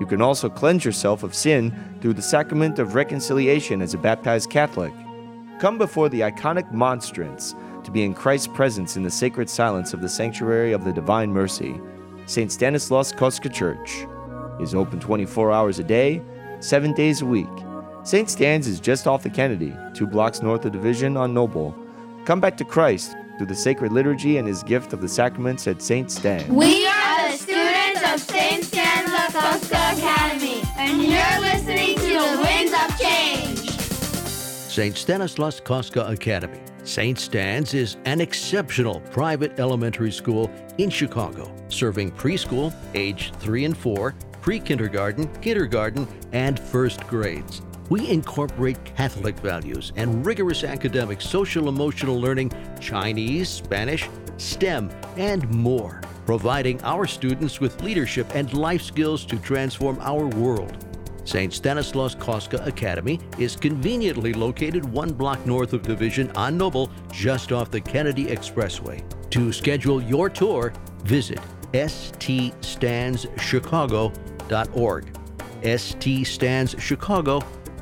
You can also cleanse yourself of sin through the sacrament of reconciliation as a baptized Catholic. Come before the iconic monstrance to be in Christ's presence in the sacred silence of the sanctuary of the Divine Mercy. St. Stanislaus Kostka Church is open 24 hours a day, 7 days a week. St. Stan's is just off the Kennedy, two blocks north of Division on Noble. Come back to Christ through the sacred liturgy and his gift of the sacraments at St. Stan. We are the students of St. Stanislaus Kostka Academy, and you're listening to the Winds of Change. St. Stanislaus Kostka Academy. St. Stan's is an exceptional private elementary school in Chicago, serving preschool, age 3 and 4, pre kindergarten, kindergarten, and first grades. We incorporate Catholic values and rigorous academic social emotional learning, Chinese, Spanish, STEM, and more, providing our students with leadership and life skills to transform our world. St. Stanislaus Kostka Academy is conveniently located one block north of Division on Noble, just off the Kennedy Expressway. To schedule your tour, visit ststandschicago.org.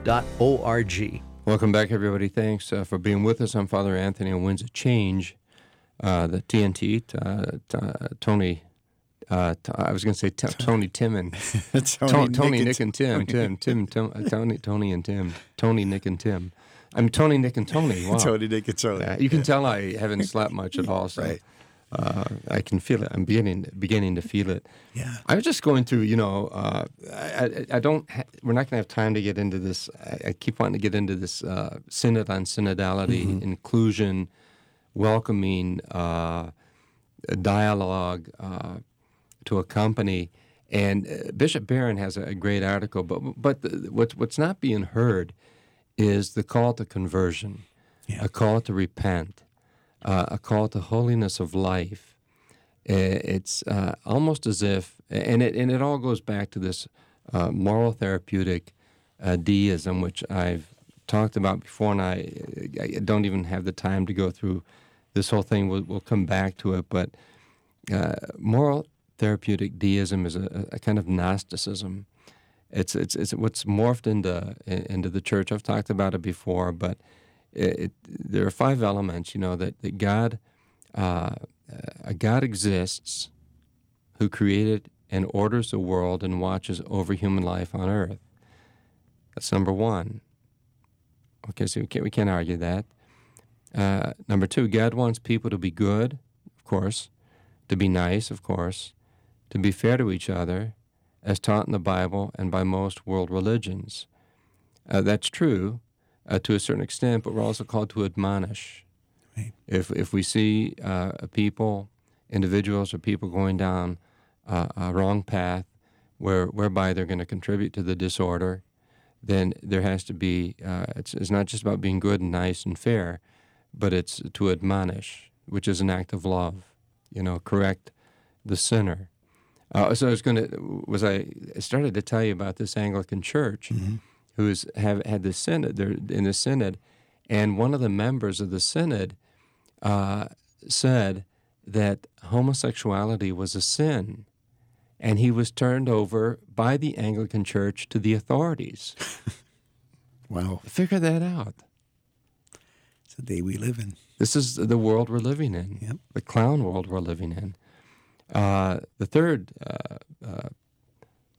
ststandschicago.org. Welcome back, everybody. Thanks uh, for being with us. I'm Father Anthony on Winds of Change. Uh, the TNT, uh, t- uh, Tony, uh, t- I was going to say t- Tony Timon. Tony, Tony, Nick, and Tim. Tim, Tim, Tim, uh, Tony, Tony, and Tim. Tony, Nick, and Tim. I'm Tony, Nick, and Tony. Wow. Tony, Nick, and Tony. Yeah, you can tell I haven't slept much at all. So, Right. Uh, I can feel it. I'm beginning beginning to feel it. Yeah. I was just going through. You know, uh, I, I, don't. Ha- we're not going to have time to get into this. I, I keep wanting to get into this uh, synod on synodality, inclusion, welcoming, uh, dialogue uh, to accompany. And uh, Bishop Barron has a, great article, but but the, what's what's not being heard is the call to conversion, a call to repent, uh, a call to holiness of life. It's uh, almost as if, and it and it all goes back to this uh, moral therapeutic uh, deism, which I've talked about before, and I, I don't even have the time to go through this whole thing. We'll, we'll come back to it, but uh, moral therapeutic deism is a, a kind of Gnosticism. It's, it's, it's what's morphed into into the church. I've talked about it before, but it, it, there are five elements. You know that, that God, uh, uh, God exists, who created and orders the world and watches over human life on earth. That's number one. Okay, so we can't, we can't argue that. Uh, number two, God wants people to be good, of course, to be nice, of course, to be fair to each other, as taught in the Bible and by most world religions. Uh, that's true uh, to a certain extent, but we're also called to admonish. Right. If, if we see uh, people, individuals or people going down uh, a wrong path where, whereby they're going to contribute to the disorder, then there has to be, uh, it's, it's not just about being good and nice and fair, but it's to admonish, which is an act of love, you know, correct the sinner. Uh, so I was going to, was I I started to tell you about this Anglican church who's have had the synod, they're in the synod, and one of the members of the synod uh, said that homosexuality was a sin and he was turned over by the Anglican Church to the authorities. Wow. Figure that out. It's the day we live in. This is the world we're living in, Yep. the clown world we're living in. Uh, the third uh, uh,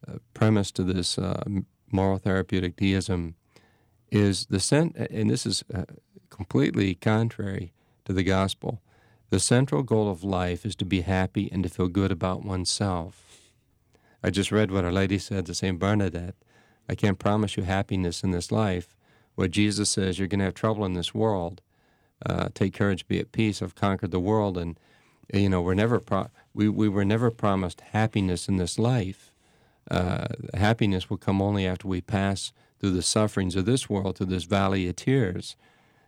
uh, premise to this uh, moral therapeutic deism is the cent, and this is uh, completely contrary to the gospel. The central goal of life is to be happy and to feel good about oneself. I just read what Our Lady said to Saint Bernadette. I can't promise you happiness in this life. What Jesus says, you're going to have trouble in this world uh, take courage, be at peace. I've conquered the world, and you know we're never pro- we we were never promised happiness in this life. Uh, happiness will come only after we pass through the sufferings of this world, through this valley of tears.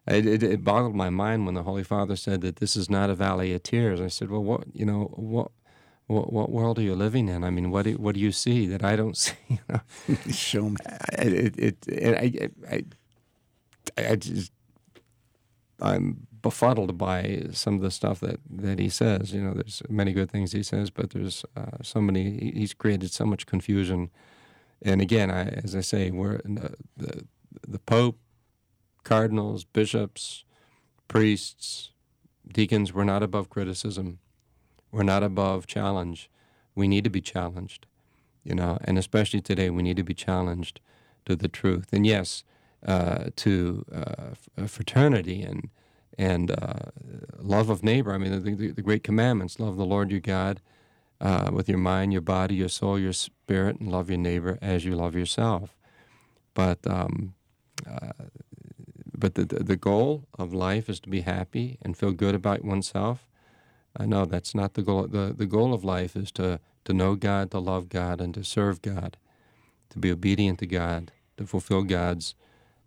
It, it, it boggled my mind when the Holy Father said that this is not a valley of tears. I said, well, what you know what. What, what world are you living in? I mean, what do, what do you see that I don't see? You know? Show me. it, it, it, I, I, I, I just, I'm befuddled by some of the stuff that, that he says. You know, there's many good things he says, but there's uh, so many. He's created so much confusion. And again, I, as I say, we're the, the the Pope, cardinals, bishops, priests, deacons. We're not above criticism. We're not above challenge. We need to be challenged, you know, and especially today, we need to be challenged to the truth. And yes, uh, to uh, f- fraternity and and uh, love of neighbor. I mean, the, the, the great commandments: love the Lord your God uh, with your mind, your body, your soul, your spirit, and love your neighbor as you love yourself. But um, uh, but the, the goal of life is to be happy and feel good about oneself. Uh, no, that's not the goal. The, the goal of life is to, to know God, to love God, and to serve God, to be obedient to God, to fulfill God's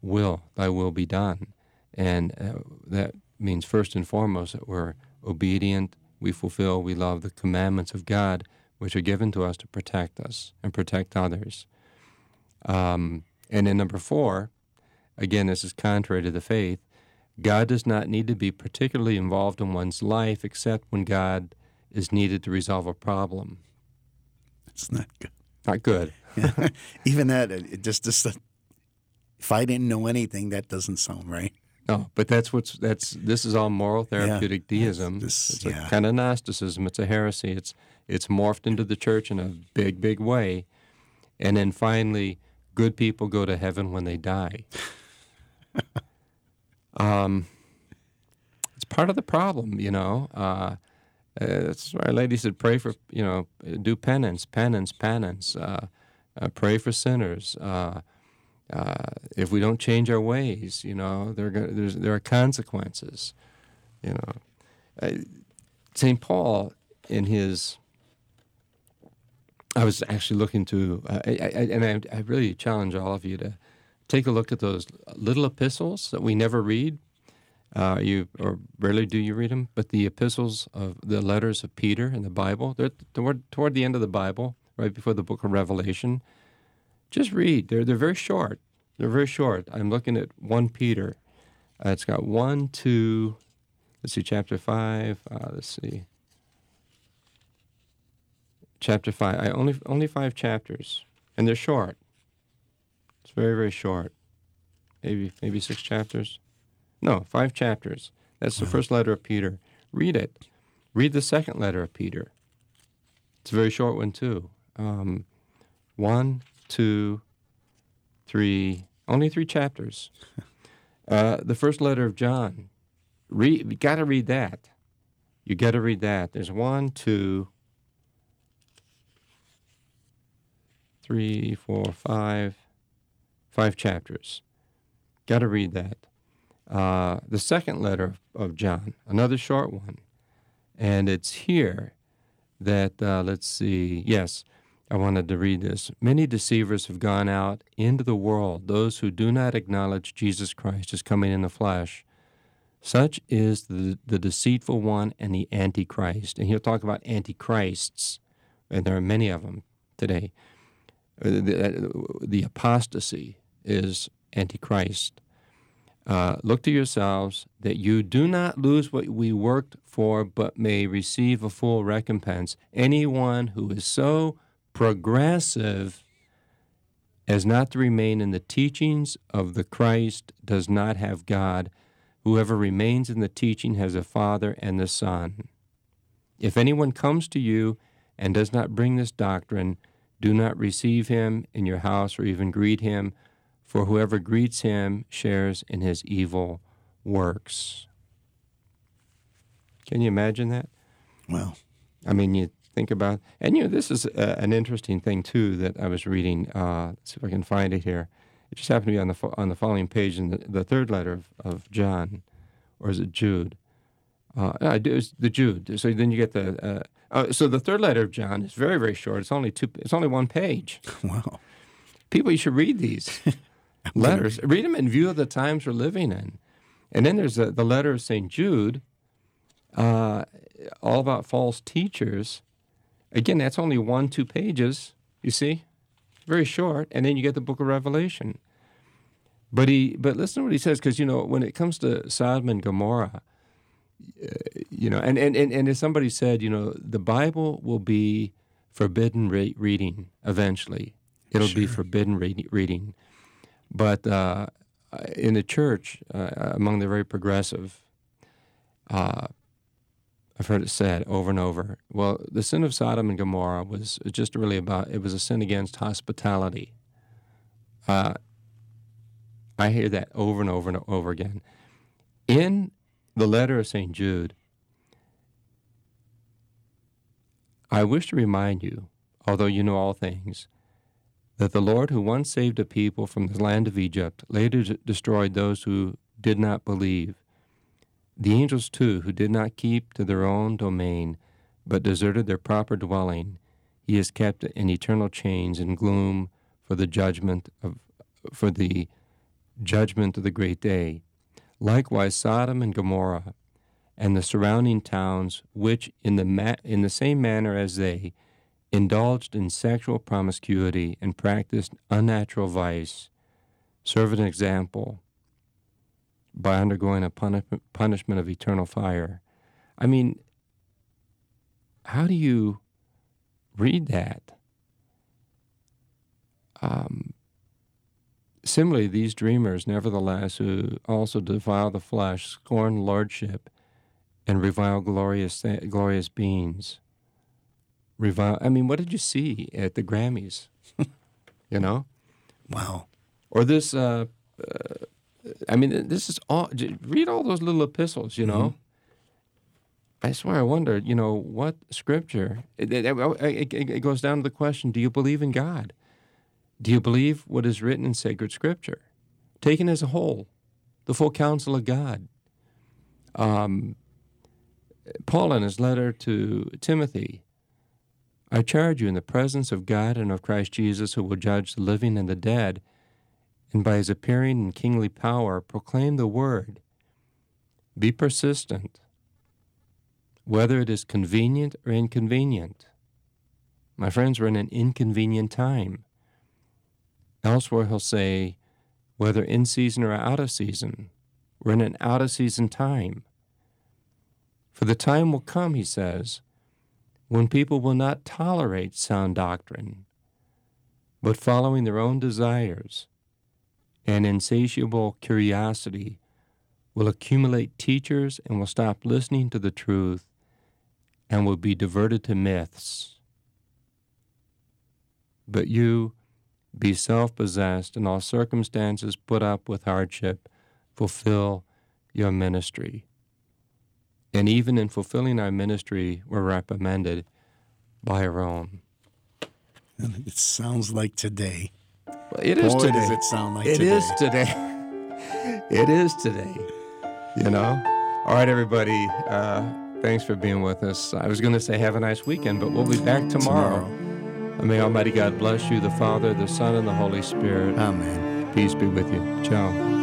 will. Thy will be done. And uh, that means, first and foremost, that we're obedient, we fulfill, we love the commandments of God, which are given to us to protect us and protect others. Um, and then number four, again, this is contrary to the faith. God does not need to be particularly involved in one's life except when God is needed to resolve a problem. It's not good. Not good. Even that, just just. If I didn't know anything, that doesn't sound right. No, but that's what's that's this is all moral therapeutic deism. this- it's yeah. a kind of Gnosticism. It's a heresy. It's it's morphed into the church in a big, big way, and then finally, good people go to heaven when they die. um, it's part of the problem, you know. Uh, uh, that's why our lady said, pray for, you know, do penance, penance, penance. Uh, uh, pray for sinners. Uh, if we don't change our ways, you know, there are, there are consequences. You know, uh, St. Paul, in his, I was actually looking to, uh, I, I, and I, I really challenge all of you to take a look at those little epistles that we never read. Uh, you or rarely do you read them, but the epistles of the letters of Peter in the Bible, they're toward toward the end of the Bible, right before the book of Revelation. Just read. They're they're very short. They're very short. I'm looking at one Peter. Uh, it's got one, two. Let's see, chapter five. Uh, let's see. Chapter five. I only only five chapters, and they're short. It's very very short. Maybe maybe six chapters. No, five chapters. That's the first letter of Peter. Read it. Read the second letter of Peter. It's a very short one too. Um, one, two, three. Only three chapters. Uh, the first letter of John. Read. You got to read that. You got to read that. There's one, two, three, four, five, five chapters. Got to read that. Uh, the second letter of, of John, another short one, and it's here that uh, let's see. Yes, I wanted to read this. Many deceivers have gone out into the world, those who do not acknowledge Jesus Christ as coming in the flesh. Such is the, the deceitful one and the antichrist. And he'll talk about antichrists, and there are many of them today. Uh, The, the apostasy is antichrist. Uh, look to yourselves that you do not lose what we worked for, but may receive a full recompense. Anyone who is so progressive as not to remain in the teachings of the Christ does not have God. Whoever remains in the teaching has a Father and the Son. If anyone comes to you and does not bring this doctrine, do not receive him in your house or even greet him, for whoever greets him shares in his evil works. Can you imagine that? Well, I mean, you think about, and you know, this is uh, an interesting thing too that I was reading. Uh, see if I can find it here. It just happened to be on the fo- on the following page in the, the third letter of, of John, or is it Jude? Uh, no, it was the Jude. So then you get the. Uh, uh, so the third letter of John is very very short. It's only two. It's only one page. wow. People, you should read these letters. Read them in view of the times we're living in. And then there's the, the letter of St. Jude, uh, all about false teachers. Again, that's only one, two pages, you see? Very short. And then you get the book of Revelation. But he, but listen to what he says, because you know when it comes to Sodom and Gomorrah, uh, you know, and, and, and, and as somebody said, you know, the Bible will be forbidden re- reading eventually. It'll be forbidden re- reading. But uh, in the church, uh, among the very progressive, uh, I've heard it said over and over. Well, the sin of Sodom and Gomorrah was just really about it was a sin against hospitality. Uh, I hear that over and over and over again. In the letter of St. Jude, I wish to remind you, although you know all things, that the Lord who once saved a people from the land of Egypt later destroyed those who did not believe. The angels, too, who did not keep to their own domain, but deserted their proper dwelling, he has kept in eternal chains and gloom for the judgment of for the judgment of the great day. Likewise, Sodom and Gomorrah, and the surrounding towns, which in the ma- in the same manner as they indulged in sexual promiscuity and practiced unnatural vice, serve an example by undergoing a puni- punishment of eternal fire. I mean, how do you read that? Um, similarly, these dreamers, nevertheless, who also defile the flesh, scorn lordship, and revile glorious glorious beings. Revile. I mean, what did you see at the Grammys? you know, Wow. or this. Uh, uh, I mean, this is all. Read all those little epistles. You know. I swear, I wonder. You know what scripture? It, it, it, it- it goes down to the question: Do you believe in God? Do you believe what is written in sacred scripture, taken as a whole, the full counsel of God? Um, Paul, in his letter to Timothy, I charge you in the presence of God and of Christ Jesus, who will judge the living and the dead, and by his appearing in kingly power, proclaim the word. Be persistent, whether it is convenient or inconvenient. My friends, we're in an inconvenient time. Elsewhere, he'll say, whether in season or out of season, we're in an out of season time. For the time will come, he says, when people will not tolerate sound doctrine, but following their own desires and insatiable curiosity will accumulate teachers and will stop listening to the truth and will be diverted to myths. But you, be self possessed, in all circumstances put up with hardship, fulfill your ministry. And even in fulfilling our ministry, we're reprimanded by our own. It sounds like today. It is Boy, today. does it sound like It today. is today. it is today. You know? All right, everybody. Uh, thanks for being with us. I was going to say have a nice weekend, but we'll be back tomorrow. And may Almighty God bless you, the Father, the Son, and the Holy Spirit. Amen. Peace be with you. Ciao.